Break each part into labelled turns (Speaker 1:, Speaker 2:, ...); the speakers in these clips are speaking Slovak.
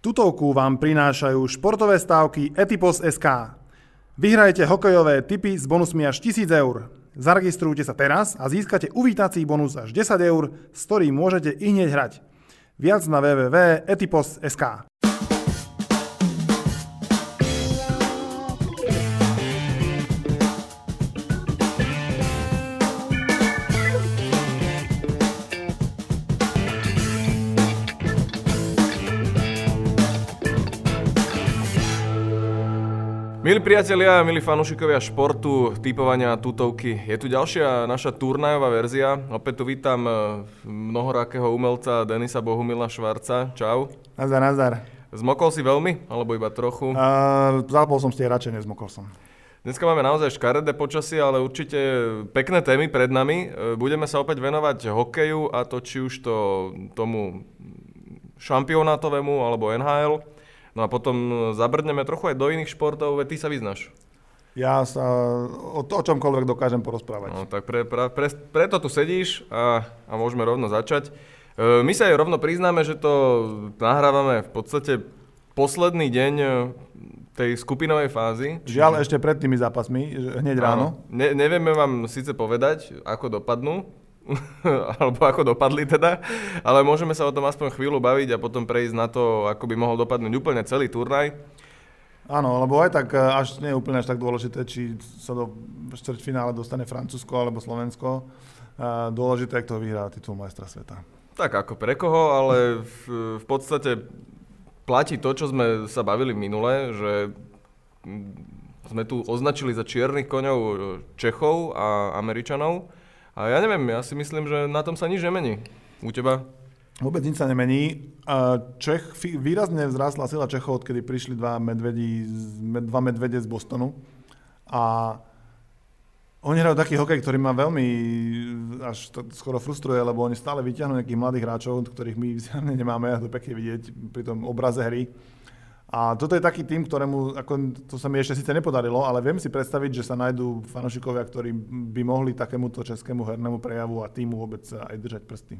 Speaker 1: Tutovku vám prinášajú športové stávky Etipos SK. Vyhrajte hokejové tipy s bonusmi až 1000 eur. Zaregistrujte sa teraz a získate uvítací bonus až 10 eur, s ktorým môžete i hneď hrať. Viac na www.etipos.sk
Speaker 2: Milí priatelia, milí fanúšikovia športu, typovania tutovky, je tu ďalšia naša turnajová verzia. Opäť tu vítam eh, mnohorakého umelca Denisa Bohumila Švarca. Čau.
Speaker 1: Nazdar, nazdar.
Speaker 2: Zmokol si veľmi, alebo iba trochu?
Speaker 1: Uh, zapol som si radšej, nezmokol som.
Speaker 2: Dneska máme naozaj škaredé počasie, ale určite pekné témy pred nami. Eh, budeme sa opäť venovať hokeju a to či už to tomu šampionátovému alebo NHL. No a potom e, zabrdneme trochu aj do iných športov, veď ty sa vyznáš.
Speaker 1: Ja sa o, o čomkoľvek dokážem porozprávať.
Speaker 2: No tak pre, pre, pre, preto tu sedíš a, a môžeme rovno začať. E, my sa aj rovno priznáme, že to nahrávame v podstate posledný deň e, tej skupinovej fázy.
Speaker 1: Žiaľ, ešte pred tými zápasmi, hneď ráno.
Speaker 2: Ne, nevieme vám síce povedať, ako dopadnú, alebo ako dopadli teda, ale môžeme sa o tom aspoň chvíľu baviť a potom prejsť na to, ako by mohol dopadnúť úplne celý turnaj.
Speaker 1: Áno, lebo aj tak e, až nie je úplne až tak dôležité, či sa do štvrťfinále dostane Francúzsko alebo Slovensko. E, dôležité kto vyhrá titul majstra sveta.
Speaker 2: Tak ako pre koho, ale v, v podstate platí to, čo sme sa bavili minule, že sme tu označili za čiernych koňov Čechov a Američanov a ja neviem, ja si myslím, že na tom sa nič nemení. U teba?
Speaker 1: Vôbec nič sa nemení. Čech, výrazne vzrástla sila Čechov, odkedy prišli dva, medvedi, dva medvede z Bostonu. A oni hrajú taký hokej, ktorý ma veľmi až skoro frustruje, lebo oni stále vyťahnú nejakých mladých hráčov, ktorých my nemáme, a to pekne vidieť pri tom obraze hry. A toto je taký tým, ktorému, ako, to sa mi ešte síce nepodarilo, ale viem si predstaviť, že sa nájdú fanošikovia, ktorí by mohli takémuto českému hernému prejavu a týmu vôbec aj držať prsty.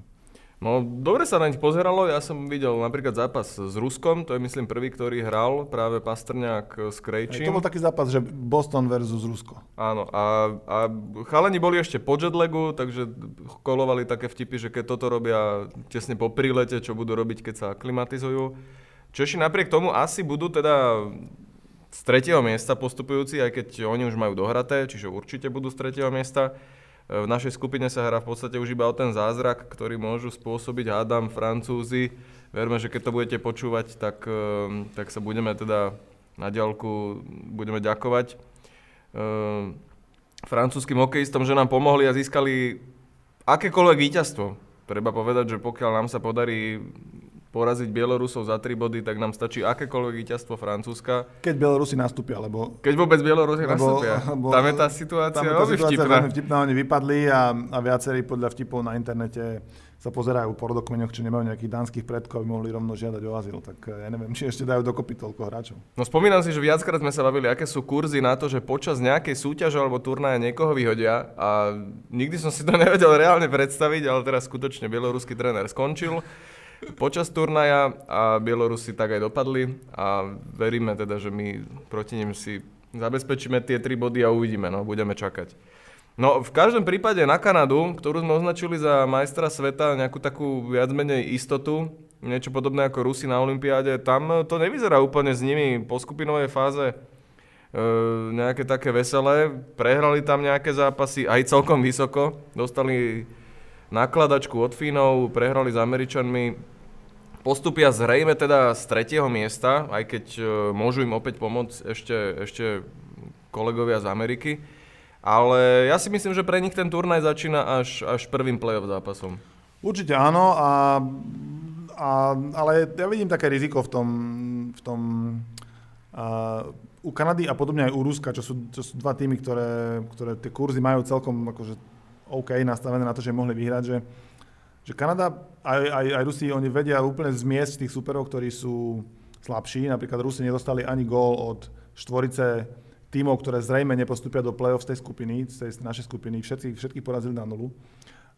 Speaker 2: No, dobre sa na nich pozeralo. Ja som videl napríklad zápas s Ruskom, to je myslím prvý, ktorý hral práve Pastrňák s Krejčím.
Speaker 1: To bol taký zápas, že Boston versus Rusko.
Speaker 2: Áno, a, a chalani boli ešte po jetlegu, takže kolovali také vtipy, že keď toto robia tesne po prílete, čo budú robiť, keď sa aklimatizujú. Češi napriek tomu asi budú teda z tretieho miesta postupujúci, aj keď oni už majú dohraté, čiže určite budú z tretieho miesta. V našej skupine sa hrá v podstate už iba o ten zázrak, ktorý môžu spôsobiť, hádam, Francúzi. Verme, že keď to budete počúvať, tak, ehm, tak sa budeme teda na diálku budeme ďakovať ehm, francúzským hokejistom, že nám pomohli a získali akékoľvek víťazstvo. Treba povedať, že pokiaľ nám sa podarí poraziť Bielorusov za 3 body, tak nám stačí akékoľvek víťazstvo Francúzska.
Speaker 1: Keď Bielorusi nastúpia, lebo...
Speaker 2: Keď vôbec Bielorusi lebo, nastúpia. Lebo, tam je tá situácia tam je tá veľmi situácia vtipná.
Speaker 1: Veľmi vtipná. Oni vypadli a, a viacerí podľa vtipov na internete sa pozerajú po rodokmeňoch, či nemajú nejakých dánskych predkov, aby mohli rovno žiadať o azyl. Tak eh, ja neviem, či ešte dajú dokopy toľko hráčov.
Speaker 2: No spomínam si, že viackrát sme sa bavili, aké sú kurzy na to, že počas nejakej súťaže alebo turnaja niekoho vyhodia a nikdy som si to nevedel reálne predstaviť, ale teraz skutočne bieloruský tréner skončil počas turnaja a Bielorusi tak aj dopadli a veríme teda, že my proti nim si zabezpečíme tie tri body a uvidíme, no, budeme čakať. No, v každom prípade na Kanadu, ktorú sme označili za majstra sveta, nejakú takú viac menej istotu, niečo podobné ako Rusi na Olympiáde, tam to nevyzerá úplne s nimi po skupinovej fáze e, nejaké také veselé. Prehrali tam nejaké zápasy, aj celkom vysoko. Dostali nakladačku od Fínov, prehrali s Američanmi, postupia zrejme teda z tretieho miesta, aj keď e, môžu im opäť pomôcť ešte, ešte kolegovia z Ameriky. Ale ja si myslím, že pre nich ten turnaj začína až, až prvým play-off zápasom.
Speaker 1: Určite áno, a, a, ale ja vidím také riziko v tom, v tom a, u Kanady a podobne aj u Ruska, čo sú, čo sú dva týmy, ktoré, ktoré tie kurzy majú celkom akože OK nastavené na to, že mohli vyhrať, že, že Kanada, aj, aj, aj Rusi, oni vedia úplne zmiesť tých superov, ktorí sú slabší. Napríklad Rusi nedostali ani gól od štvorice tímov, ktoré zrejme nepostupia do play-off z tej skupiny, z tej našej skupiny. Všetci, všetky porazili na nulu.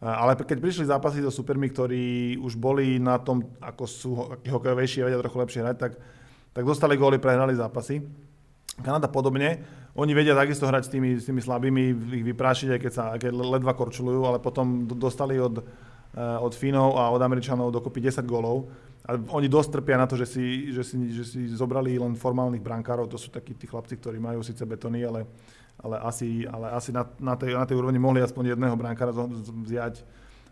Speaker 1: Ale keď prišli zápasy so supermi, ktorí už boli na tom, ako sú hokejovejší a vedia trochu lepšie hrať, tak, tak dostali góly, prehrali zápasy. Kanada podobne. Oni vedia takisto hrať s tými, s tými slabými, ich vyprášiť, aj keď sa keď ledva korčulujú, ale potom dostali od, od Finov a od Američanov dokopy 10 gólov. A oni dosť trpia na to, že si, že, si, že si zobrali len formálnych brankárov, to sú takí tí chlapci, ktorí majú síce betony, ale ale asi, ale asi na, na, tej, na tej úrovni mohli aspoň jedného brankára vziať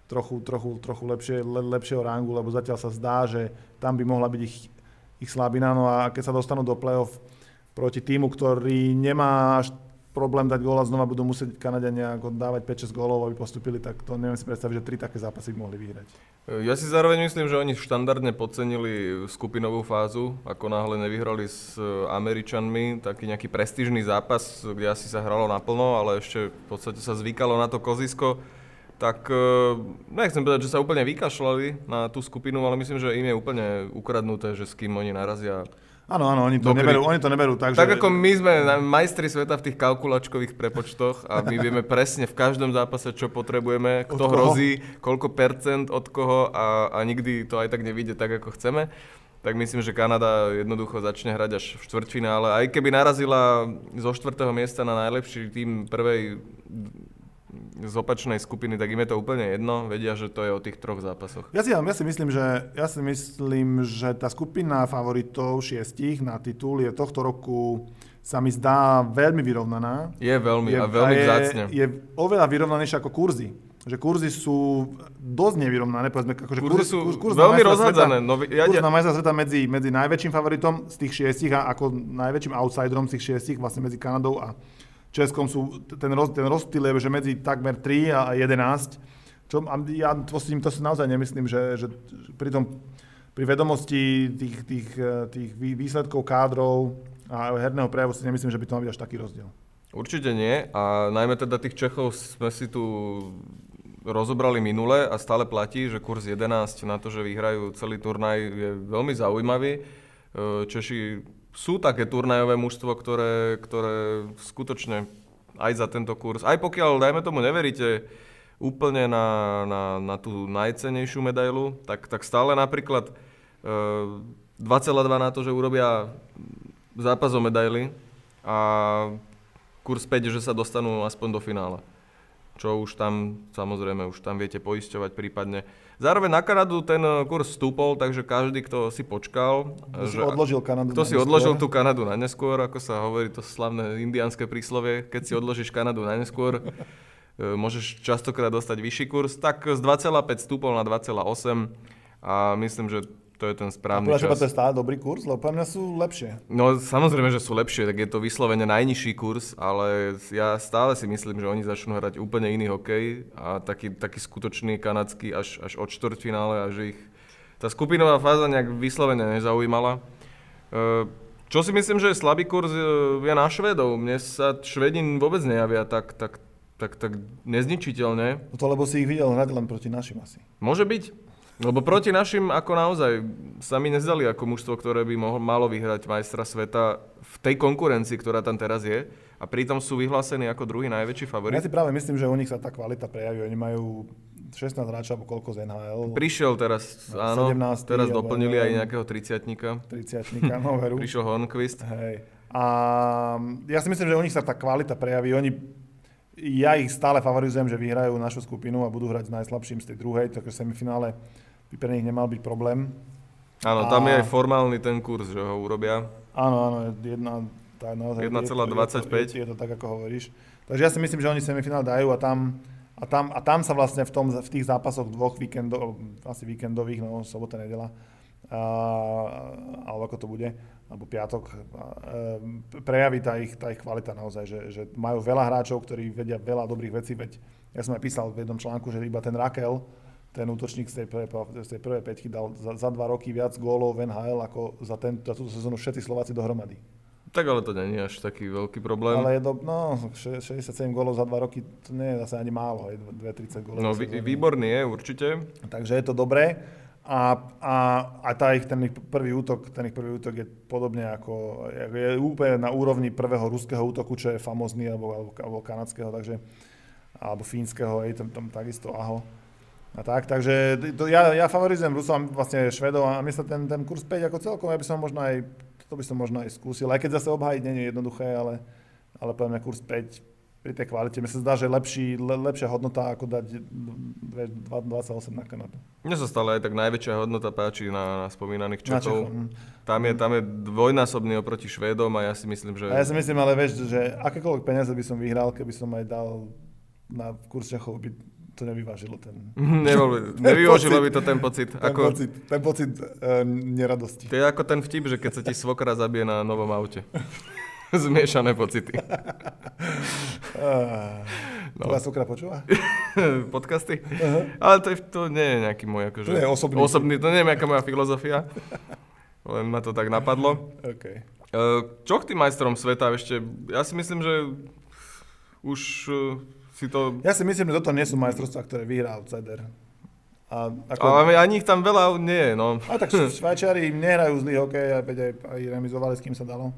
Speaker 1: trochu, trochu, trochu lepšie, le, lepšieho rangu, lebo zatiaľ sa zdá, že tam by mohla byť ich, ich slabina. No a keď sa dostanú do play-off proti týmu, ktorý nemá až problém dať gól a znova budú musieť Kanadiania dávať 5-6 gólov, aby postupili, tak to neviem si predstaviť, že tri také zápasy mohli vyhrať.
Speaker 2: Ja si zároveň myslím, že oni štandardne podcenili skupinovú fázu, ako náhle nevyhrali s Američanmi, taký nejaký prestížny zápas, kde asi sa hralo naplno, ale ešte v podstate sa zvykalo na to kozisko tak e, nechcem povedať, že sa úplne vykašľali na tú skupinu, ale myslím, že im je úplne ukradnuté, že s kým oni narazia
Speaker 1: Áno, áno, oni to, neberú, oni to neberú tak,
Speaker 2: Tak že... ako my sme majstri sveta v tých kalkulačkových prepočtoch a my vieme presne v každom zápase, čo potrebujeme, kto hrozí, koľko percent od koho a, a nikdy to aj tak nevíde tak, ako chceme tak myslím, že Kanada jednoducho začne hrať až v štvrťfinále. Aj keby narazila zo štvrtého miesta na najlepší tým prvej z opačnej skupiny, tak im je to úplne jedno, vedia, že to je o tých troch zápasoch.
Speaker 1: Ja si, ja si, myslím, že, ja si myslím, že tá skupina favoritov šiestich na titul je tohto roku sa mi zdá veľmi vyrovnaná.
Speaker 2: Je veľmi je, a veľmi
Speaker 1: je,
Speaker 2: vzácne.
Speaker 1: Je oveľa vyrovnanejšia ako kurzy. Že kurzy sú dosť nevyrovnané. Povedzme, akože
Speaker 2: kurzy kurz, sú kurz, kurz veľmi rozhádzané. No,
Speaker 1: ja kurz na majstra sveta medzi, medzi najväčším favoritom z tých šiestich a ako najväčším outsiderom z tých šiestich, vlastne medzi Kanadou a Českom sú, ten, roz, ten rozptyl je, že medzi takmer 3 a 11. Čo, a ja to si, to si naozaj nemyslím, že, že pri tom pri vedomosti tých, tých, tých výsledkov kádrov a herného prejavu si nemyslím, že by to mal byť až taký rozdiel.
Speaker 2: Určite nie a najmä teda tých Čechov sme si tu rozobrali minule a stále platí, že kurz 11 na to, že vyhrajú celý turnaj je veľmi zaujímavý. Češi sú také turnajové mužstvo, ktoré, ktoré skutočne aj za tento kurz, aj pokiaľ, dajme tomu, neveríte úplne na, na, na tú najcenejšiu medailu, tak, tak stále napríklad e, 2,2 na to, že urobia zápas o medaily a kurz 5, že sa dostanú aspoň do finále. Čo už tam, samozrejme, už tam viete poisťovať prípadne. Zároveň na Kanadu ten eh, kurz stúpol, takže každý, kto si počkal...
Speaker 1: Kto si odložil Kanadu
Speaker 2: Kto si odložil tú Kanadu na neskôr, ako sa hovorí to slavné indiánske príslovie, keď si odložíš Kanadu na neskôr, eh, môžeš častokrát dostať vyšší kurz, tak z 2,5 stúpol na 2,8 a myslím, že to je ten správny
Speaker 1: a čas. to je stále dobrý kurz, lebo pre mňa sú lepšie.
Speaker 2: No samozrejme, že sú lepšie, tak je to vyslovene najnižší kurz, ale ja stále si myslím, že oni začnú hrať úplne iný hokej a taký, taký skutočný kanadský až, až od štvrťfinále a že ich tá skupinová fáza nejak vyslovene nezaujímala. E, čo si myslím, že je slabý kurz e, je na Švedov. Mne sa Švedin vôbec nejavia tak, tak, tak, tak nezničiteľne.
Speaker 1: No to lebo si ich videl hrať len proti našim asi.
Speaker 2: Môže byť. Lebo proti našim, ako naozaj, sa mi nezdali ako mužstvo, ktoré by mohlo, malo vyhrať majstra sveta v tej konkurencii, ktorá tam teraz je. A pritom sú vyhlásení ako druhý najväčší favorit.
Speaker 1: Ja si práve myslím, že u nich sa tá kvalita prejaví. Oni majú 16 hráčov alebo koľko z NHL.
Speaker 2: Prišiel teraz, áno, 17, teraz doplnili aj nejakého 30
Speaker 1: 30 no veru.
Speaker 2: Prišiel Hornquist.
Speaker 1: Hej. A ja si myslím, že u nich sa tá kvalita prejaví. Oni ja ich stále favorizujem, že vyhrajú našu skupinu a budú hrať s najslabším z tej druhej, takže semifinále by pre nich nemal byť problém.
Speaker 2: Áno, tam je aj formálny ten kurz, že ho urobia.
Speaker 1: Áno, áno, jedna, tá, 1,25. Je, je, je to tak, ako hovoríš. Takže ja si myslím, že oni semifinál dajú a tam, a tam, a tam sa vlastne v, tom, v tých zápasoch dvoch víkendov, asi víkendových, no sobota, nedela, a, alebo ako to bude, alebo piatok, a, e, prejaví tá ich, tá ich kvalita naozaj, že, že majú veľa hráčov, ktorí vedia veľa dobrých vecí, veď ja som aj písal v jednom článku, že iba ten Rakel, ten útočník z tej prvej, z tej prvej peťky dal za, za dva roky viac gólov v NHL ako za, ten, za túto sezónu všetci Slováci dohromady.
Speaker 2: Tak ale to nie je až taký veľký problém.
Speaker 1: Ale je do, no, 67 gólov za dva roky, to nie je zase ani málo, 2-30 gólov.
Speaker 2: No vý, výborný je určite.
Speaker 1: Takže je to dobré. A, a, a tá ich, ten ich prvý útok, ten ich prvý útok je podobne ako, je úplne na úrovni prvého ruského útoku, čo je famozný, alebo, alebo, alebo kanadského, takže, alebo fínskeho, je tam, tam takisto aho. A tak, takže to, ja, ja favorizujem Rusov vlastne Švedov a mne sa ten, ten kurz 5 ako celkom, ja by som možno aj, to by som možno aj skúsil, aj keď zase obhájiť nie je jednoduché, ale, ale poviem kurz 5 pri tej kvalite. Mi sa zdá, že lepší, le, lepšia hodnota ako dať 28 na Kanadu.
Speaker 2: Mne sa stále aj tak najväčšia hodnota páči na, na spomínaných Čechov. Hm. Tam je, tam je dvojnásobný oproti Švédom a ja si myslím, že...
Speaker 1: A ja si myslím, ale vieš, že akékoľvek peniaze by som vyhral, keby som aj dal na kurz Čechov, by to nevyvážilo ten...
Speaker 2: Nebol, nevyvážilo by to ten pocit.
Speaker 1: Ten ako... pocit, ten pocit uh, neradosti.
Speaker 2: To je ako ten vtip, že keď sa ti svokra zabije na novom aute. Zmiešané pocity.
Speaker 1: no. Tvoja svokra počúva?
Speaker 2: Podcasty? Uh-huh. Ale to, je, to nie je nejaký môj akože...
Speaker 1: To je osobný.
Speaker 2: osobný to nie je nejaká moja filozofia. Len ma to tak napadlo.
Speaker 1: Okay.
Speaker 2: Čo k tým majstrom sveta ešte? Ja si myslím, že už si to...
Speaker 1: Ja si myslím, že toto nie sú majstrovstvá, ktoré vyhral CEDER.
Speaker 2: A ako... Ale ani ich tam veľa nie, no.
Speaker 1: A tak Švajčiari nehrajú zlý hokej a aj, aj remizovali, s kým sa dalo.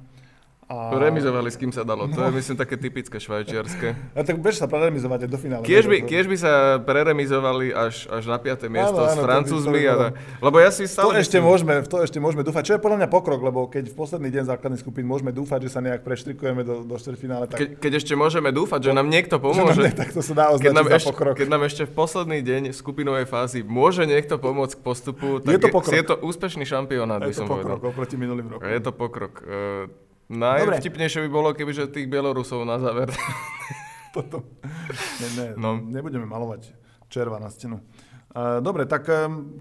Speaker 2: A... Remizovali s kým sa dalo, to no. je myslím také typické švajčiarske.
Speaker 1: A tak bež sa preremizovať do finále.
Speaker 2: Kiež by, kiež by sa preremizovali až, až na 5. miesto áno, áno, s Francúzmi. A ta, lebo ja si
Speaker 1: stále... To ešte, môžeme, to ešte môžeme dúfať, čo je podľa mňa pokrok, lebo keď v posledný deň základných skupín môžeme dúfať, že sa nejak preštrikujeme do, do štvrťfinále. Tak...
Speaker 2: Ke, keď ešte môžeme dúfať, že nám niekto pomôže.
Speaker 1: Nám, tak to sa dá keď nám,
Speaker 2: ešte,
Speaker 1: pokrok.
Speaker 2: keď nám ešte v posledný deň skupinovej fázy môže niekto pomôcť k postupu,
Speaker 1: tak je to, pokrok.
Speaker 2: je, je to úspešný šampionát, by som
Speaker 1: povedal. Je to pokrok oproti minulým rokom.
Speaker 2: Je to pokrok. Uh, Najvtipnejšie by bolo, kebyže tých Bielorusov na záver.
Speaker 1: Potom. Ne, ne, no. Nebudeme malovať červa na stenu. Dobre, tak,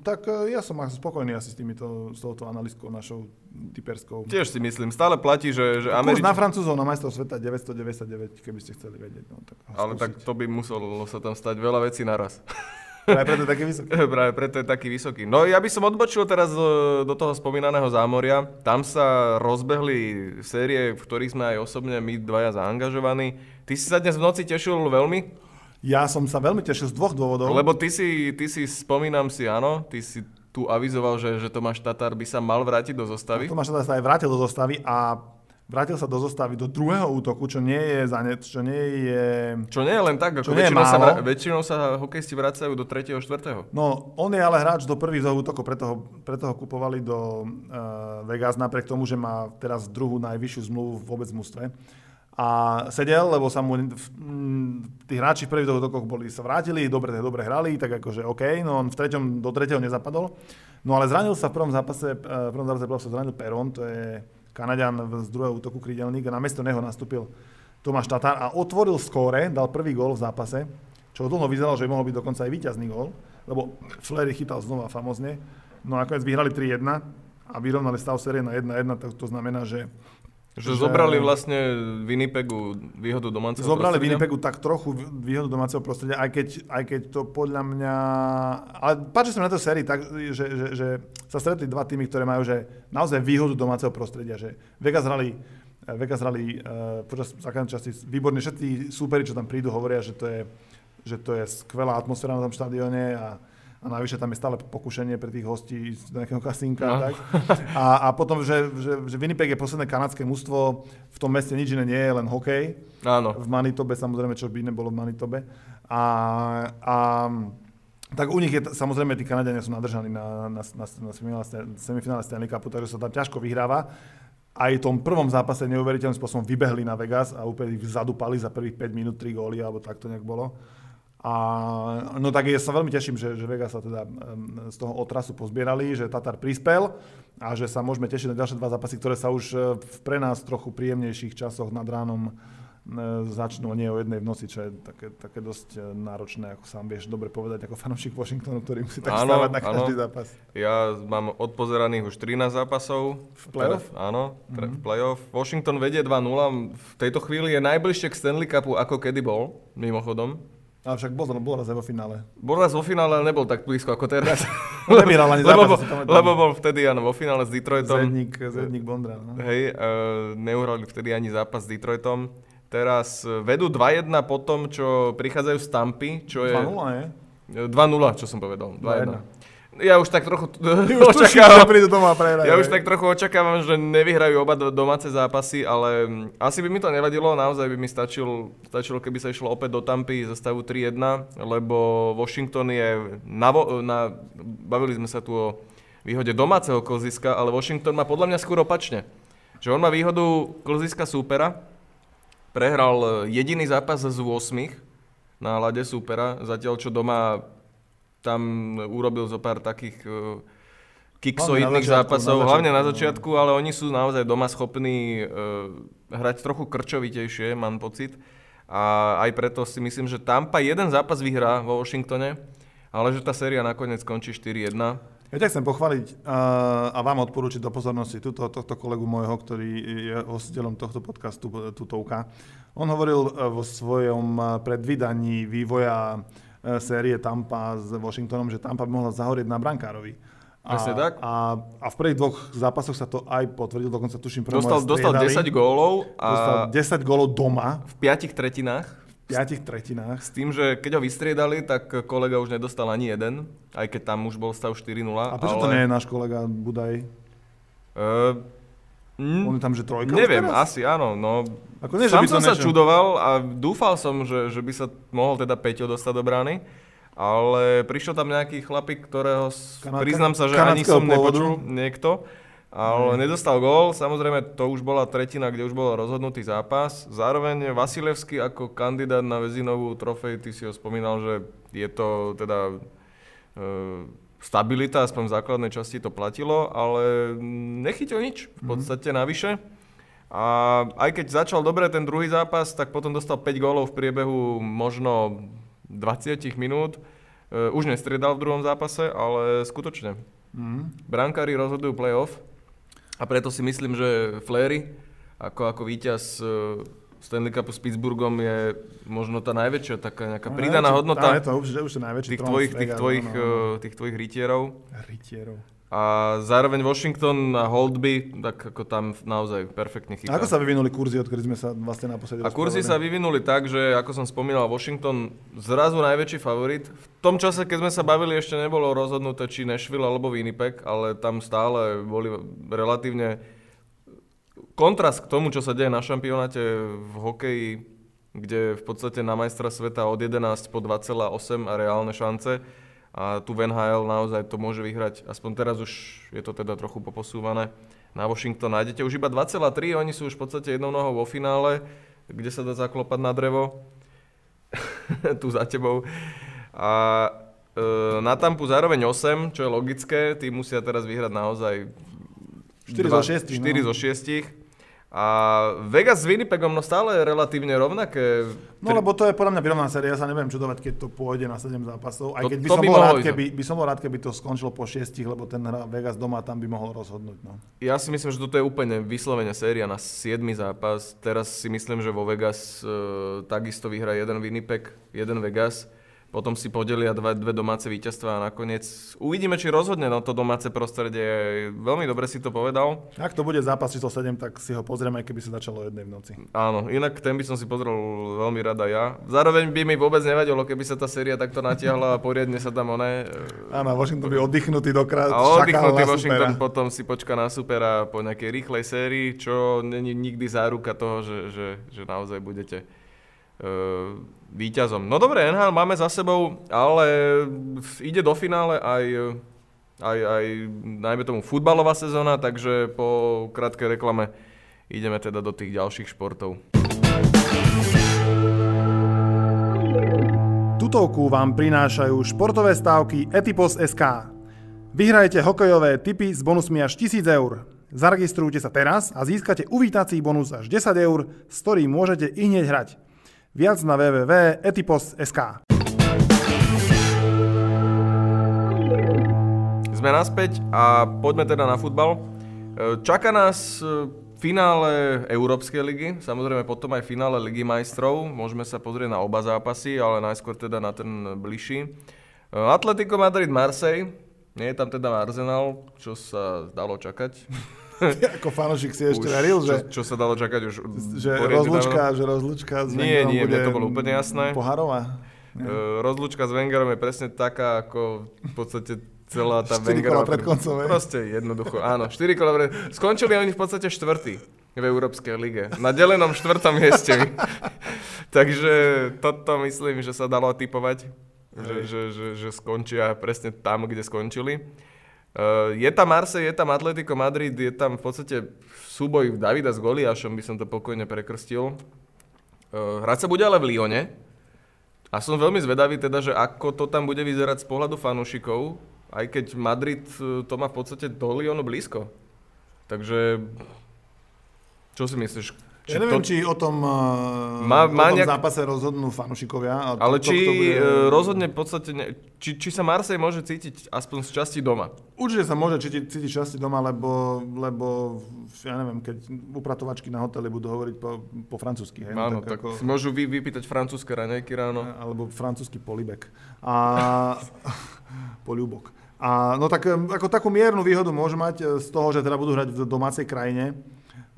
Speaker 1: tak uh, ja som spokojný asi s, týmito, s touto analýzkou našou typerskou.
Speaker 2: Tiež si myslím, stále platí, že, že
Speaker 1: Američ... na Francúzov na majstrov sveta 999, keby ste chceli vedieť. No, tak
Speaker 2: Ale tak to by muselo sa tam stať veľa vecí naraz.
Speaker 1: Práve preto je taký vysoký.
Speaker 2: Práve preto je taký vysoký. No ja by som odbočil teraz do, do toho spomínaného zámoria. Tam sa rozbehli série, v ktorých sme aj osobne my dvaja zaangažovaní. Ty si sa dnes v noci tešil veľmi?
Speaker 1: Ja som sa veľmi tešil z dvoch dôvodov.
Speaker 2: Lebo ty si, ty si spomínam si, áno, ty si tu avizoval, že, že Tomáš Tatar by sa mal vrátiť do zostavy.
Speaker 1: A Tomáš Tatar sa aj vrátil do zostavy a vrátil sa do zostavy do druhého útoku, čo nie je zanec, čo nie je...
Speaker 2: Čo nie je len tak, ako väčšinou sa, väčšinou sa hokejisti vracajú do 3. 4.
Speaker 1: No, on je ale hráč do prvých dvoch útokov, preto ho, preto ho kupovali do uh, Vegas, napriek tomu, že má teraz druhú najvyššiu zmluvu vôbec v mústve. A sedel, lebo sa mu mm, tí hráči v prvých dvoch útokoch boli, sa vrátili, dobre, dobre hrali, tak akože OK, no on v treťom, do tretieho nezapadol. No ale zranil sa v prvom zápase, uh, v prvom zápase sa zranil Peron, to je Kanadian z druhého útoku krídelník a namiesto neho nastúpil Tomáš Tatár a otvoril skóre, dal prvý gól v zápase, čo dlho vyzeralo, že mohol byť dokonca aj víťazný gól, lebo Flery chytal znova famozne. No a nakoniec vyhrali 3-1 a vyrovnali stav série na 1-1, tak to znamená, že
Speaker 2: že, že zobrali vlastne Winnipegu výhodu domáceho
Speaker 1: zobrali
Speaker 2: prostredia?
Speaker 1: Winnipegu tak trochu výhodu domáceho prostredia, aj keď, aj keď to podľa mňa... Ale páči sa na to sérii tak, že, že, že sa stretli dva týmy, ktoré majú že naozaj výhodu domáceho prostredia. Že Vegas hrali, Vegas hrali uh, počas základnej časti výborne. Všetci súperi, čo tam prídu, hovoria, že to je, že to je skvelá atmosféra na tom štadióne a a navyše tam je stále pokušenie pre tých hostí z nejakého kasínka. No. Tak. A, a potom, že, že, že Winnipeg je posledné kanadské mužstvo, v tom meste nič iné nie je, len hokej.
Speaker 2: Áno.
Speaker 1: V Manitobe samozrejme, čo by iné bolo v Manitobe. A, a tak u nich je, samozrejme, tí Kanadiania sú nadržaní na, na, na, na semifinále, semifinále Stanley Cupu, takže sa tam ťažko vyhráva. Aj v tom prvom zápase neuveriteľným spôsobom vybehli na Vegas a úplne ich zadupali za prvých 5 minút 3 góly, alebo tak to nejak bolo. A no tak ja sa veľmi teším, že, že Vegas sa teda z toho otrasu pozbierali, že Tatar prispel a že sa môžeme tešiť na ďalšie dva zápasy, ktoré sa už e, v pre nás trochu príjemnejších časoch nad ránom e, začnú nie o jednej v noci, čo je také, také dosť e, náročné, ako sám vieš dobre povedať, ako fanúšik Washingtonu, ktorý musí tak áno, stávať na každý áno. zápas.
Speaker 2: Ja mám odpozeraných už 13 zápasov.
Speaker 1: V playoff?
Speaker 2: Teda, áno, mm-hmm. v playoff. Washington vedie 2-0. V tejto chvíli je najbližšie k Stanley Cupu, ako kedy bol, mimochodom.
Speaker 1: A však bol, bol raz aj vo finále.
Speaker 2: Bol raz vo finále, ale nebol tak blízko ako teraz.
Speaker 1: Nevyhral ani
Speaker 2: lebo, zápas, lebo bol vtedy áno, vo finále s Detroitom.
Speaker 1: Zedník, Zedník Bondra. No.
Speaker 2: Hej, uh, neuhrali vtedy ani zápas s Detroitom. Teraz e, vedú 2-1 po tom, čo prichádzajú z Tampy, čo je...
Speaker 1: 2-0, je?
Speaker 2: 2-0, čo som povedal. 2-1. Ja už tak trochu
Speaker 1: Ty už
Speaker 2: očakávam,
Speaker 1: prídu doma a prehrajú.
Speaker 2: ja už tak trochu očakávam, že nevyhrajú oba do- domáce zápasy, ale mm, asi by mi to nevadilo, naozaj by mi stačil, stačilo, keby sa išlo opäť do Tampy za stavu 3-1, lebo Washington je na, na bavili sme sa tu o výhode domáceho klziska, ale Washington má podľa mňa skôr opačne. Že on má výhodu klziska súpera, prehral jediný zápas z 8 na lade súpera, zatiaľ čo doma tam urobil zo pár takých uh, kiksoidných
Speaker 1: Hlavne na začiatku,
Speaker 2: zápasov,
Speaker 1: na
Speaker 2: hlavne na
Speaker 1: začiatku, no.
Speaker 2: ale oni sú naozaj doma schopní uh, hrať trochu krčovitejšie, mám pocit. A aj preto si myslím, že Tampa jeden zápas vyhrá vo Washingtone, ale že tá séria nakoniec skončí 4-1.
Speaker 1: Ja ťa chcem pochváliť uh, a vám odporúčiť do pozornosti túto, tohto kolegu môjho, ktorý je hostiteľom tohto podcastu, e, tutovka. On hovoril vo svojom predvydaní vývoja série Tampa s Washingtonom, že Tampa by mohla zahorieť na brankárovi. A,
Speaker 2: Presne tak.
Speaker 1: A, a v prvých dvoch zápasoch sa to aj potvrdil, dokonca tuším, prvom
Speaker 2: Dostal, dostal
Speaker 1: striedali.
Speaker 2: 10 gólov
Speaker 1: Dostal
Speaker 2: a
Speaker 1: 10 gólov doma
Speaker 2: v piatich tretinách.
Speaker 1: v piatich tretinách.
Speaker 2: S tým, že keď ho vystriedali, tak kolega už nedostal ani jeden, aj keď tam už bol stav 4-0.
Speaker 1: A prečo
Speaker 2: ale...
Speaker 1: to nie je náš kolega Budaj?
Speaker 2: Uh, mm,
Speaker 1: On je tam, že trojka
Speaker 2: neviem,
Speaker 1: teraz?
Speaker 2: asi áno. No,
Speaker 1: Ako nie,
Speaker 2: Sám som sa
Speaker 1: niečo-
Speaker 2: čudoval a dúfal som, že, že by sa mohol teda Peťo dostať do brány, ale prišiel tam nejaký chlapík, ktorého
Speaker 1: Kanadka-
Speaker 2: priznám sa, že ani som
Speaker 1: pôvodu.
Speaker 2: nepočul niekto, ale nedostal gól. Samozrejme, to už bola tretina, kde už bol rozhodnutý zápas. Zároveň Vasilevský ako kandidát na väzinovú trofej, ty si ho spomínal, že je to teda e, stabilita, aspoň v základnej časti to platilo, ale nechytil nič v podstate navyše. A aj keď začal dobre ten druhý zápas, tak potom dostal 5 gólov v priebehu možno 20 minút. E, už nestriedal v druhom zápase, ale skutočne.
Speaker 1: Mhm.
Speaker 2: Brankári rozhodujú playoff a preto si myslím, že Flery ako, ako víťaz e, Stanley Cupu s Pittsburghom je možno tá najväčšia taká nejaká
Speaker 1: No,
Speaker 2: pridaná
Speaker 1: najväčší-
Speaker 2: hodnota
Speaker 1: Tá, je to už, už najväčší
Speaker 2: tých tvojich, tých tvojich,
Speaker 1: áno.
Speaker 2: e, tých tvojich rytierov.
Speaker 1: Rytierov.
Speaker 2: A zároveň Washington a Holdby, tak ako tam naozaj perfektne chytá.
Speaker 1: Ako sa vyvinuli kurzy, odkedy sme sa vlastne naposledy
Speaker 2: A kurzy sa vyvinuli tak, že ako som spomínal, Washington zrazu najväčší favorit. V tom čase, keď sme sa bavili, ešte nebolo rozhodnuté, či Nashville alebo Winnipeg, ale tam stále boli relatívne kontrast k tomu, čo sa deje na šampionáte v hokeji, kde v podstate na majstra sveta od 11 po 2,8 a reálne šance. A tu v NHL naozaj to môže vyhrať, aspoň teraz už je to teda trochu poposúvané. Na Washington nájdete už iba 2,3, oni sú už v podstate jednou nohou vo finále, kde sa dá zaklopať na drevo. tu za tebou. A e, na Tampu zároveň 8, čo je logické, tí musia teraz vyhrať naozaj
Speaker 1: 4
Speaker 2: dva-
Speaker 1: zo 6,
Speaker 2: 4
Speaker 1: no.
Speaker 2: zo 6. A Vegas s Winnipegom no stále relatívne rovnaké.
Speaker 1: No lebo to je podľa mňa vyrovnaná séria, ja sa neviem čudovať, keď to pôjde na 7 zápasov. Aj
Speaker 2: To-
Speaker 1: keď by, som
Speaker 2: by
Speaker 1: bol rád, keby, by som bol rád, keby to skončilo po 6, lebo ten hra Vegas doma tam by mohol rozhodnúť. No.
Speaker 2: Ja si myslím, že toto je úplne vyslovene séria na 7 zápas. Teraz si myslím, že vo Vegas e, takisto vyhrá jeden Winnipeg, jeden Vegas. Potom si podelia dve, dve domáce víťazstva a nakoniec uvidíme, či rozhodne no, to domáce prostredie. Veľmi dobre si to povedal.
Speaker 1: Ak to bude zápas číslo 7, tak si ho pozrieme, keby sa začalo jednej v noci.
Speaker 2: Áno, inak ten by som si pozrel veľmi rada ja. Zároveň by mi vôbec nevadilo, keby sa tá séria takto natiahla a poriadne sa tam oné... e,
Speaker 1: Áno, Washington by oddychnutý dokrát.
Speaker 2: A oddychnutý Washington potom si počka na supera po nejakej rýchlej sérii, čo není nikdy záruka toho, že, že, že naozaj budete uh, víťazom. No dobre, NHL máme za sebou, ale ide do finále aj, aj, aj najmä tomu futbalová sezóna, takže po krátkej reklame ideme teda do tých ďalších športov.
Speaker 1: Tutovku vám prinášajú športové stávky Etipos.sk. Vyhrajte hokejové tipy s bonusmi až 1000 eur. Zaregistrujte sa teraz a získate uvítací bonus až 10 eur, s ktorým môžete i hneď hrať. Viac na www.etipos.sk
Speaker 2: Sme naspäť a poďme teda na futbal. E, Čaká nás e, finále Európskej ligy, samozrejme potom aj finále Ligy majstrov. Môžeme sa pozrieť na oba zápasy, ale najskôr teda na ten bližší. E, Atletico Madrid Marseille, nie je tam teda Arsenal, čo sa dalo čakať.
Speaker 1: Ako fanošik si ešte veril, že,
Speaker 2: čo, čo sa dalo čakať už
Speaker 1: že rozlučka, že rozlučka s
Speaker 2: Nie, nie,
Speaker 1: bude
Speaker 2: to bolo úplne jasné.
Speaker 1: Poharová.
Speaker 2: E, Rozlúčka s Wengerom je presne taká, ako v podstate celá tá
Speaker 1: 4 kola
Speaker 2: Wengerová
Speaker 1: pred
Speaker 2: pr-
Speaker 1: koncom?
Speaker 2: Proste jednoducho, áno. 4 kola pred... Skončili oni v podstate štvrtý v Európskej lige. Na delenom štvrtom mieste. Takže toto myslím, že sa dalo typovať, že, že, že, že skončia presne tam, kde skončili. Uh, je tam Marseille, je tam Atletico Madrid, je tam v podstate súboj Davida s Goliášom, by som to pokojne prekrstil. Uh, hrať sa bude ale v Lyone. A som veľmi zvedavý teda, že ako to tam bude vyzerať z pohľadu fanúšikov, aj keď Madrid uh, to má v podstate do Lyonu blízko. Takže, čo si myslíš?
Speaker 1: Ja neviem, či o tom, uh,
Speaker 2: Má- má
Speaker 1: o tom
Speaker 2: nejak-
Speaker 1: zápase rozhodnú fanúšikovia. to-
Speaker 2: Ale
Speaker 1: to,
Speaker 2: či
Speaker 1: kto bude-
Speaker 2: e, rozhodne v podstate, ne, či, či sa Marseille môže cítiť aspoň z časti doma?
Speaker 1: Určite sa môže cítiť, cítiť časti doma, lebo, lebo ja neviem, keď upratovačky na hoteli budú hovoriť po, po francúzsky. Hej, no
Speaker 2: Áno, tak,
Speaker 1: ako-
Speaker 2: si môžu vy, vypýtať francúzske raňajky ráno.
Speaker 1: alebo francúzsky polibek. A poliubok. A, no tak ako takú miernu výhodu môže mať e, z toho, že teda budú hrať v domácej krajine.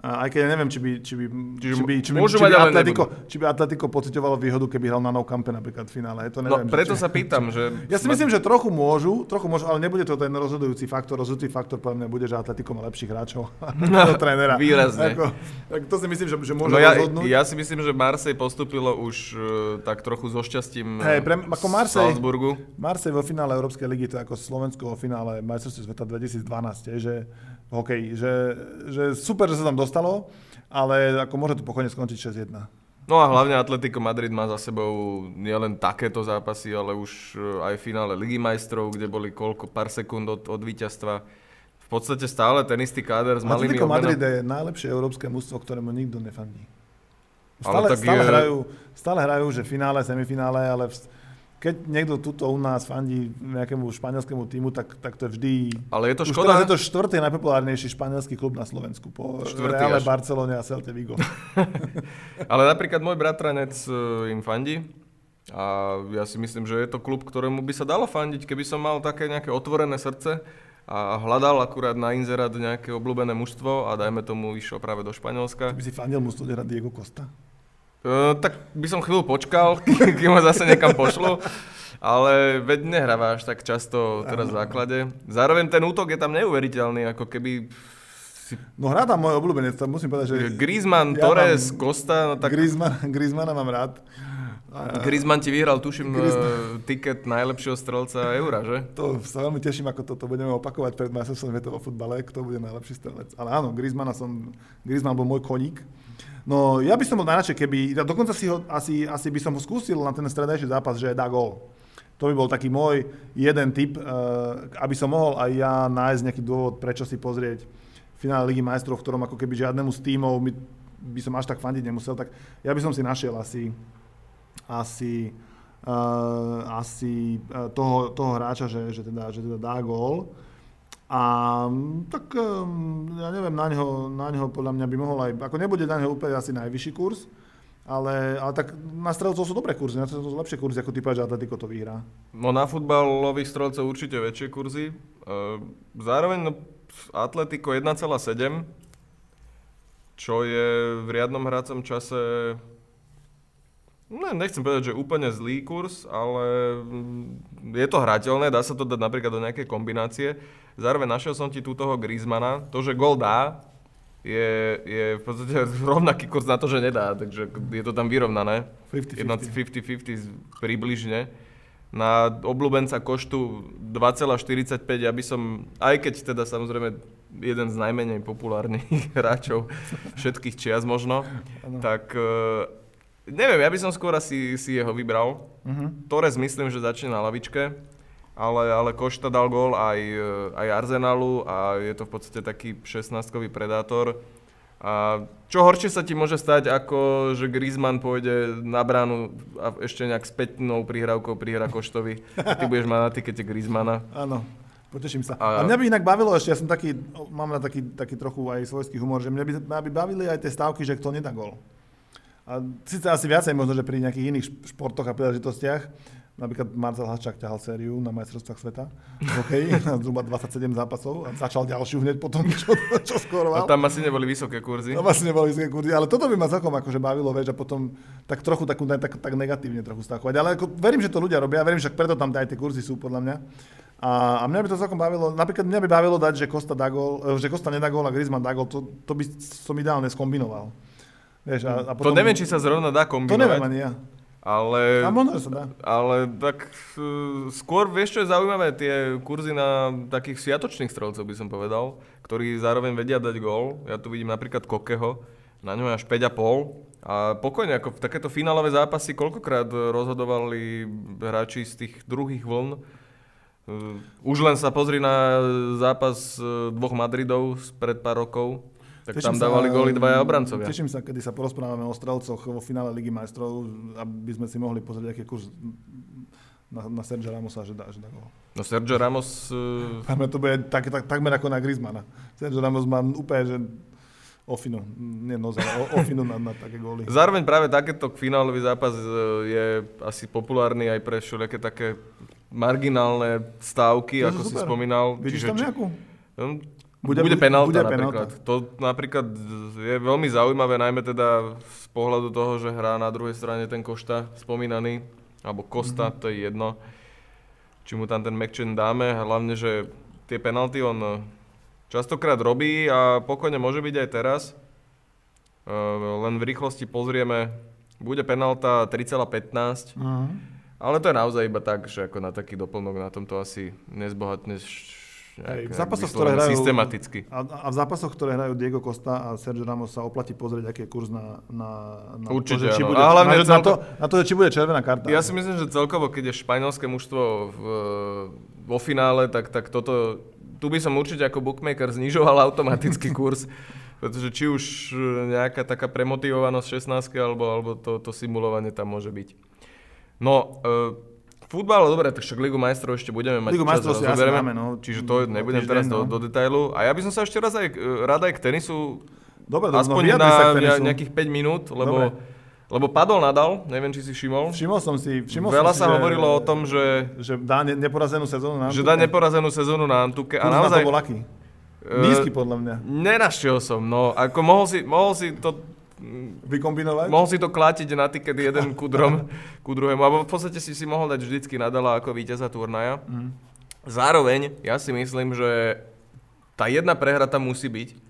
Speaker 1: Aj keď ja neviem, či by, či by,
Speaker 2: Čiže
Speaker 1: či by, či by, či by, Atletico, či by Atletico pocitovalo výhodu, keby hral na Nou Campe napríklad v finále. To
Speaker 2: No
Speaker 1: neviem,
Speaker 2: preto
Speaker 1: že,
Speaker 2: sa pýtam, že...
Speaker 1: Ja si myslím, že trochu môžu, trochu môžu, ale nebude to ten rozhodujúci faktor. Rozhodujúci faktor podľa mňa bude, že Atletico má lepších hráčov do trénera.
Speaker 2: Výrazne.
Speaker 1: Ako, tak to si myslím, že, že môže
Speaker 2: No ja,
Speaker 1: rozhodnúť.
Speaker 2: ja si myslím, že Marseille postupilo už uh, tak trochu so šťastím
Speaker 1: Hej, pre- ako Marseille-
Speaker 2: Salzburgu.
Speaker 1: Marseille vo finále Európskej ligy, to je ako Slovensko vo finále majstrovstiev sveta 2012, je, že hokej, že, že super, že sa tam dostalo, ale ako môže to pokojne skončiť 6-1.
Speaker 2: No a hlavne Atletico Madrid má za sebou nielen takéto zápasy, ale už uh, aj v finále Ligy majstrov, kde boli koľko, pár sekúnd od, od víťazstva. V podstate stále ten istý káder s malými
Speaker 1: Atletico Madrid je najlepšie európske mužstvo, ktorému nikto nefandí.
Speaker 2: Ale
Speaker 1: Stále,
Speaker 2: tak
Speaker 1: stále,
Speaker 2: je-
Speaker 1: hrajú, stále hrajú, že finále, semifinále, ale v, keď niekto tuto u nás fandí nejakému španielskému týmu, tak, tak to je vždy...
Speaker 2: Ale je to
Speaker 1: Už
Speaker 2: škoda.
Speaker 1: teraz je to štvrtý najpopulárnejší španielský klub na Slovensku po
Speaker 2: Štvrtý
Speaker 1: Reále,
Speaker 2: až.
Speaker 1: Barcelone a Celte Vigo.
Speaker 2: Ale napríklad môj bratranec uh, im fandí. A ja si myslím, že je to klub, ktorému by sa dalo fandiť, keby som mal také nejaké otvorené srdce a hľadal akurát na inzerát nejaké obľúbené mužstvo a dajme tomu išiel práve do Španielska.
Speaker 1: By si fandil mu studia Diego Costa?
Speaker 2: Uh, tak by som chvíľu počkal, kým ho zase niekam pošlo. Ale veď nehráva až tak často teraz v základe. Zároveň ten útok je tam neuveriteľný, ako keby si
Speaker 1: No hrá tam môj obľúbenec, to musím povedať, že
Speaker 2: Griezmann,
Speaker 1: Ja
Speaker 2: Torres,
Speaker 1: mám-
Speaker 2: Costa, no tak
Speaker 1: Griezmann, Griezmana mám rád. A
Speaker 2: Griezmann ti vyhral, tuším,
Speaker 1: Griezmann.
Speaker 2: uh, tiket najlepšieho strelca Eura, že?
Speaker 1: to sa veľmi teším, ako toto budeme opakovať pred majstrovstvom sveta vo futbale, kto bude najlepší strelec. Ale áno, Griezmana som, Griezmann bol môj koník. No ja by som bol najradšej, keby, dokonca si ho, asi, asi by som ho skúsil na ten stredajší zápas, že dá gól. To by bol taký môj jeden tip, uh, aby som mohol aj ja nájsť nejaký dôvod, prečo si pozrieť finále Ligy majstrov, v ktorom ako keby žiadnemu z tímov by, by som až tak fandiť nemusel, tak ja by som si našiel asi, asi, uh, asi uh, toho, toho hráča, že, že, teda, že teda dá gól. A mm, tak um, ja neviem, na neho, na neho podľa mňa by mohol aj, ako nebude na neho úplne asi najvyšší kurz, ale, ale tak na strelcov sú dobré kurzy, na strelcov sú lepšie kurzy, ako ty povedal, že Atletico to vyhrá.
Speaker 2: No na futbalových strelcov určite väčšie kurzy. Uh, zároveň no, Atletico 1,7, čo je v riadnom hracom čase Ne, nechcem povedať, že úplne zlý kurz, ale mm, je to hrateľné, dá sa to dať napríklad do nejakej kombinácie. Zároveň našiel som ti tu toho Griezmana. To, že gol dá, je, je v podstate rovnaký kurz na to, že nedá, takže je to tam vyrovnané.
Speaker 1: 50-50.
Speaker 2: Jedno 50-50 približne. Na obľúbenca koštu 2,45, ja by som, aj keď teda samozrejme jeden z najmenej populárnych hráčov všetkých čias možno,
Speaker 1: Áno.
Speaker 2: tak e, neviem, ja by som skôr asi si jeho vybral.
Speaker 1: Uh-huh.
Speaker 2: Torres myslím, že začne na lavičke, ale, ale Košta dal gól aj, e, aj Arsenalu a je to v podstate taký 16-kový predátor. A čo horšie sa ti môže stať, ako že Griezmann pôjde na bránu a ešte nejak spätnou prihrávkou prihra Koštovi. A ty budeš mať na tikete Griezmana.
Speaker 1: Áno, poteším sa.
Speaker 2: A-
Speaker 1: A, mňa by inak bavilo ešte, ja som taký, mám na taký, taký trochu aj svojský humor, že mňa by, mňa by bavili aj tie stávky, že kto nedá gol. A síce asi viacej možno, že pri nejakých iných šp- športoch a príležitostiach, napríklad Marcel Haščák ťahal sériu na majstrovstvách sveta v hokeji na zhruba 27 zápasov a začal ďalšiu hneď potom, čo, čo
Speaker 2: A
Speaker 1: skoroval.
Speaker 2: tam asi neboli vysoké kurzy.
Speaker 1: No vlastne neboli vysoké kurzy, ale toto by ma celkom akože bavilo, vieš, a potom tak trochu takú, tak, tak negatívne trochu stavkovať. Ale ako, verím, že to ľudia robia, verím, že preto tam aj tie kurzy sú podľa mňa. A A, a mňa by to celkom bavilo, napríklad mňa by bavilo dať, že Costa, dá gól, eh, že Costa nedá gól a Griezmann dá gól, to, to by som ideálne skombinoval. Vieš, a, a
Speaker 2: potom, to neviem, či sa zrovna dá kombinovať.
Speaker 1: To neviem ani ja.
Speaker 2: Ale,
Speaker 1: a možno sa dá.
Speaker 2: Ale tak uh, skôr vieš, čo je zaujímavé, tie kurzy na takých sviatočných strelcov by som povedal, ktorí zároveň vedia dať gól. Ja tu vidím napríklad Kokeho, na ňom je až 5,5 a pokojne, ako v takéto finálové zápasy, koľkokrát rozhodovali hráči z tých druhých vln. Uh, už len sa pozri na zápas uh, dvoch Madridov pred pár rokov, tak teším tam dávali góly dvaja obrancovia.
Speaker 1: Teším sa, kedy sa porozprávame o strelcoch vo finále Ligy majstrov, aby sme si mohli pozrieť, aký kurz na, na Sergio Ramosa, že dá, že dá gól.
Speaker 2: No Sergio Ramos... Uh...
Speaker 1: to bude tak, tak, takmer ako na Griezmana. Sergio Ramos má úplne, že ofinu, nie noza, ofinu na, na také góly.
Speaker 2: Zároveň práve takéto finálový zápas e, je asi populárny aj pre všelijaké také marginálne stávky, ako si spomínal.
Speaker 1: Vidíš tam nejakú?
Speaker 2: Bude, bude penálta bude napríklad. Penálta. To napríklad je veľmi zaujímavé, najmä teda z pohľadu toho, že hrá na druhej strane ten Košta spomínaný, alebo Kosta, mm-hmm. to je jedno, či mu tam ten McChen dáme, hlavne, že tie penalty on častokrát robí a pokojne môže byť aj teraz. Len v rýchlosti pozrieme, bude penalta 3,15, mm-hmm. ale to je naozaj iba tak, že ako na taký doplnok na tomto asi nezbohatneš
Speaker 1: Hej, v zápasoch, ktoré hrajú,
Speaker 2: systematicky.
Speaker 1: A, a v zápasoch, ktoré hrajú Diego Costa a Sergio Ramos sa oplatí pozrieť, aký je kurz na, na, na
Speaker 2: Určite, to,
Speaker 1: či
Speaker 2: bude,
Speaker 1: a hlavne, na, celko... na, to, na to, či bude červená karta.
Speaker 2: Ja si myslím, že celkovo, keď je španielské mužstvo v, vo finále, tak, tak toto, tu by som určite ako bookmaker znižoval automatický kurz. pretože či už nejaká taká premotivovanosť 16 alebo, alebo to, to simulovanie tam môže byť. No, uh, Futbal, dobre, tak však Ligu majstrov ešte budeme mať
Speaker 1: Ligu majstrov si asi máme, no.
Speaker 2: Čiže to nebudem Týždeň, teraz no. do, do detailu. A ja by som sa ešte raz aj, rád aj k tenisu,
Speaker 1: dobre,
Speaker 2: aspoň no, na tenisu. nejakých 5 minút, lebo, lebo padol Nadal, neviem, či si všimol.
Speaker 1: Všimol som si. Všimol
Speaker 2: Veľa
Speaker 1: som
Speaker 2: sa
Speaker 1: si,
Speaker 2: hovorilo že, o tom, že...
Speaker 1: Že dá ne, neporazenú sezónu na
Speaker 2: Antuke. Že dá neporazenú sezónu na Antuke.
Speaker 1: a naozaj, na to bol aký? Nízky podľa mňa.
Speaker 2: Nenašiel som, no. Ako mohol si, mohol si to
Speaker 1: vykombinovať?
Speaker 2: Mohol si to klátiť na tiket jeden ku, drom, ku druhému, alebo v podstate si si mohol dať vždycky nadala ako víťaza turnaja. Mm. Zároveň ja si myslím, že tá jedna prehra tam musí byť.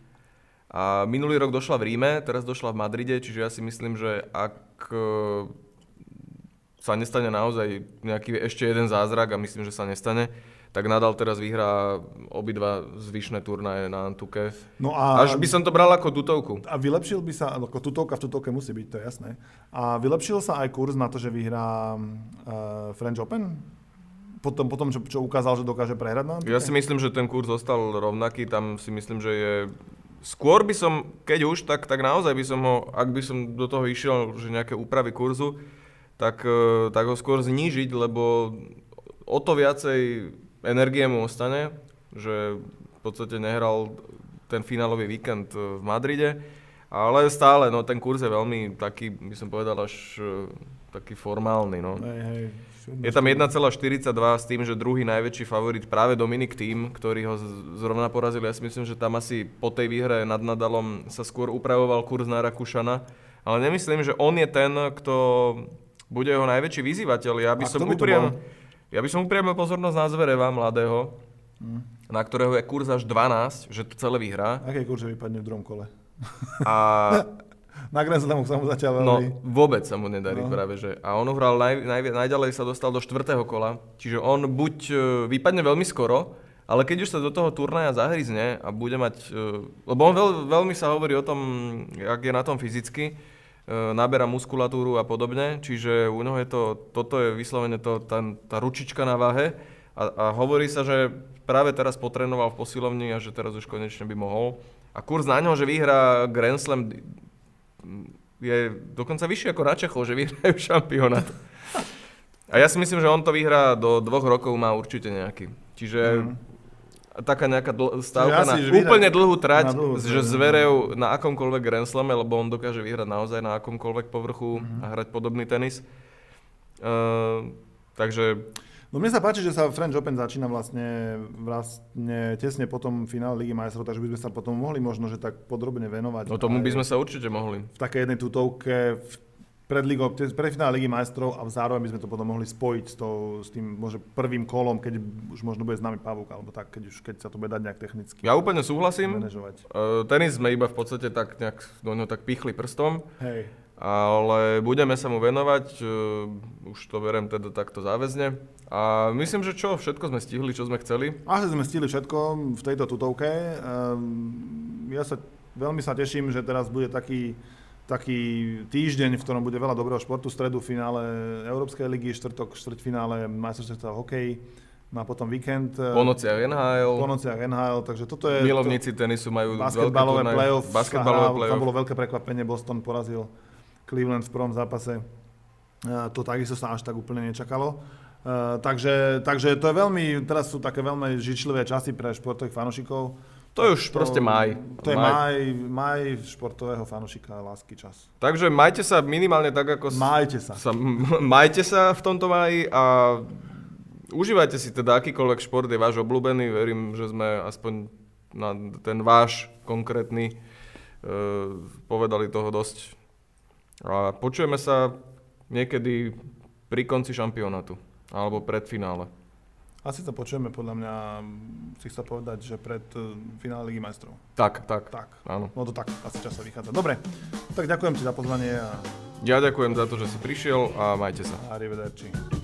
Speaker 2: A minulý rok došla v Ríme, teraz došla v Madride, čiže ja si myslím, že ak e, sa nestane naozaj nejaký ešte jeden zázrak a myslím, že sa nestane, tak Nadal teraz vyhrá obidva zvyšné turnaje na Antuke. No a, Až by som to bral ako tutovku.
Speaker 1: A vylepšil by sa, ako tutovka v tutovke musí byť, to je jasné. A vylepšil sa aj kurz na to, že vyhrá uh, French Open? Potom, potom čo, čo ukázal, že dokáže prehrať na Antuke?
Speaker 2: Ja si myslím, že ten kurz zostal rovnaký, tam si myslím, že je Skôr by som, keď už, tak, tak naozaj by som ho, ak by som do toho išiel, že nejaké úpravy kurzu, tak, eh, tak ho skôr znížiť, lebo o to viacej energie mu ostane, že v podstate nehral ten finálový víkend e, v Madride, ale stále, no ten kurz je veľmi taký, by som povedal, až e, taký formálny, no.
Speaker 1: Hej, hej.
Speaker 2: Je tam 1,42 s tým, že druhý najväčší favorit práve Dominik Tým, ktorý ho zrovna porazil. Ja si myslím, že tam asi po tej výhre nad Nadalom sa skôr upravoval kurz na Rakušana. Ale nemyslím, že on je ten, kto bude jeho najväčší vyzývateľ. Ja by A som upriam... Ja by som upriamil pozornosť na Zvereva, mladého, mm. na ktorého je kurz až 12, že to celé vyhrá.
Speaker 1: Aké kurz vypadne v druhom kole?
Speaker 2: A...
Speaker 1: na Grand Slamu sa mu zatiaľ
Speaker 2: No, vôbec sa mu nedarí no. práve, že. A on hral naj, naj, najďalej sa dostal do štvrtého kola, čiže on buď e, vypadne veľmi skoro, ale keď už sa do toho turnaja zahryzne a bude mať, e, lebo on veľ, veľmi sa hovorí o tom, jak je na tom fyzicky, naberá muskulatúru a podobne, čiže u neho je to, toto je vyslovene to, tá, tá ručička na váhe a, a hovorí sa, že práve teraz potrénoval v posilovni a že teraz už konečne by mohol. A kurz na ňo, že vyhrá Grand Slam je dokonca vyšší ako na Čechov, že vyhrajú šampionát. A ja si myslím, že on to vyhrá do dvoch rokov, má určite nejaký. Čiže mm taká nejaká dl- stávka na úplne dlhú trať, na dlhú, že zverejú na akomkoľvek Grand Slame, lebo on dokáže vyhrať naozaj na akomkoľvek povrchu mm-hmm. a hrať podobný tenis. Uh, takže...
Speaker 1: No mne sa páči, že sa French Open začína vlastne, vlastne tesne po tom finále Ligy majstrov, takže by sme sa potom mohli možno, že tak podrobne venovať.
Speaker 2: No tomu by sme sa určite mohli.
Speaker 1: V takej jednej tutovke, v pred, ligou, pred finále Ligy majstrov a zároveň by sme to potom mohli spojiť s, tou, s tým možno prvým kolom, keď už možno bude nami Pavúk, alebo tak, keď, už, keď sa to bude dať nejak technicky
Speaker 2: Ja úplne súhlasím.
Speaker 1: manažovať.
Speaker 2: Uh, tenis sme iba v podstate tak nejak do ňoho tak pichli prstom,
Speaker 1: Hej.
Speaker 2: ale budeme sa mu venovať, uh, už to berem teda takto záväzne. A myslím, že čo, všetko sme stihli, čo sme chceli.
Speaker 1: Asi sme stihli všetko v tejto tutovke. Ehm, Ja sa veľmi sa teším, že teraz bude taký, taký týždeň, v ktorom bude veľa dobrého športu, stredu finále Európskej ligy, štvrtok, štvrťfinále majstrovstva hokej, no a potom víkend.
Speaker 2: Po nociach NHL,
Speaker 1: po nociach NHL, takže toto je...
Speaker 2: milovníci tenisu majú
Speaker 1: basketbalové playoff,
Speaker 2: basketbalové playoff.
Speaker 1: Tam bolo veľké prekvapenie, Boston porazil Cleveland v prvom zápase. E, To takisto sa až tak úplne nečakalo. E, takže, takže to je veľmi, teraz sú také veľmi žičlivé časy pre športových fanúšikov.
Speaker 2: To je už proste maj.
Speaker 1: To je
Speaker 2: Maj.
Speaker 1: maj, športového fanúšika, lásky čas.
Speaker 2: Takže majte sa minimálne tak, ako
Speaker 1: Majte sa.
Speaker 2: sa, majte sa v tomto maji a užívajte si teda akýkoľvek šport je váš obľúbený. Verím, že sme aspoň na ten váš konkrétny e, povedali toho dosť. A počujeme sa niekedy pri konci šampionátu alebo pred finále.
Speaker 1: Asi to počujeme, podľa mňa, si chcel povedať, že pred eh, finále Ligy majstrov.
Speaker 2: Tak, tak.
Speaker 1: Tak,
Speaker 2: Áno.
Speaker 1: no to tak, asi čas sa vychádza. Dobre, tak ďakujem ti za pozvanie a
Speaker 2: Ja ďakujem za to, že si prišiel a majte sa.
Speaker 1: arrivederci.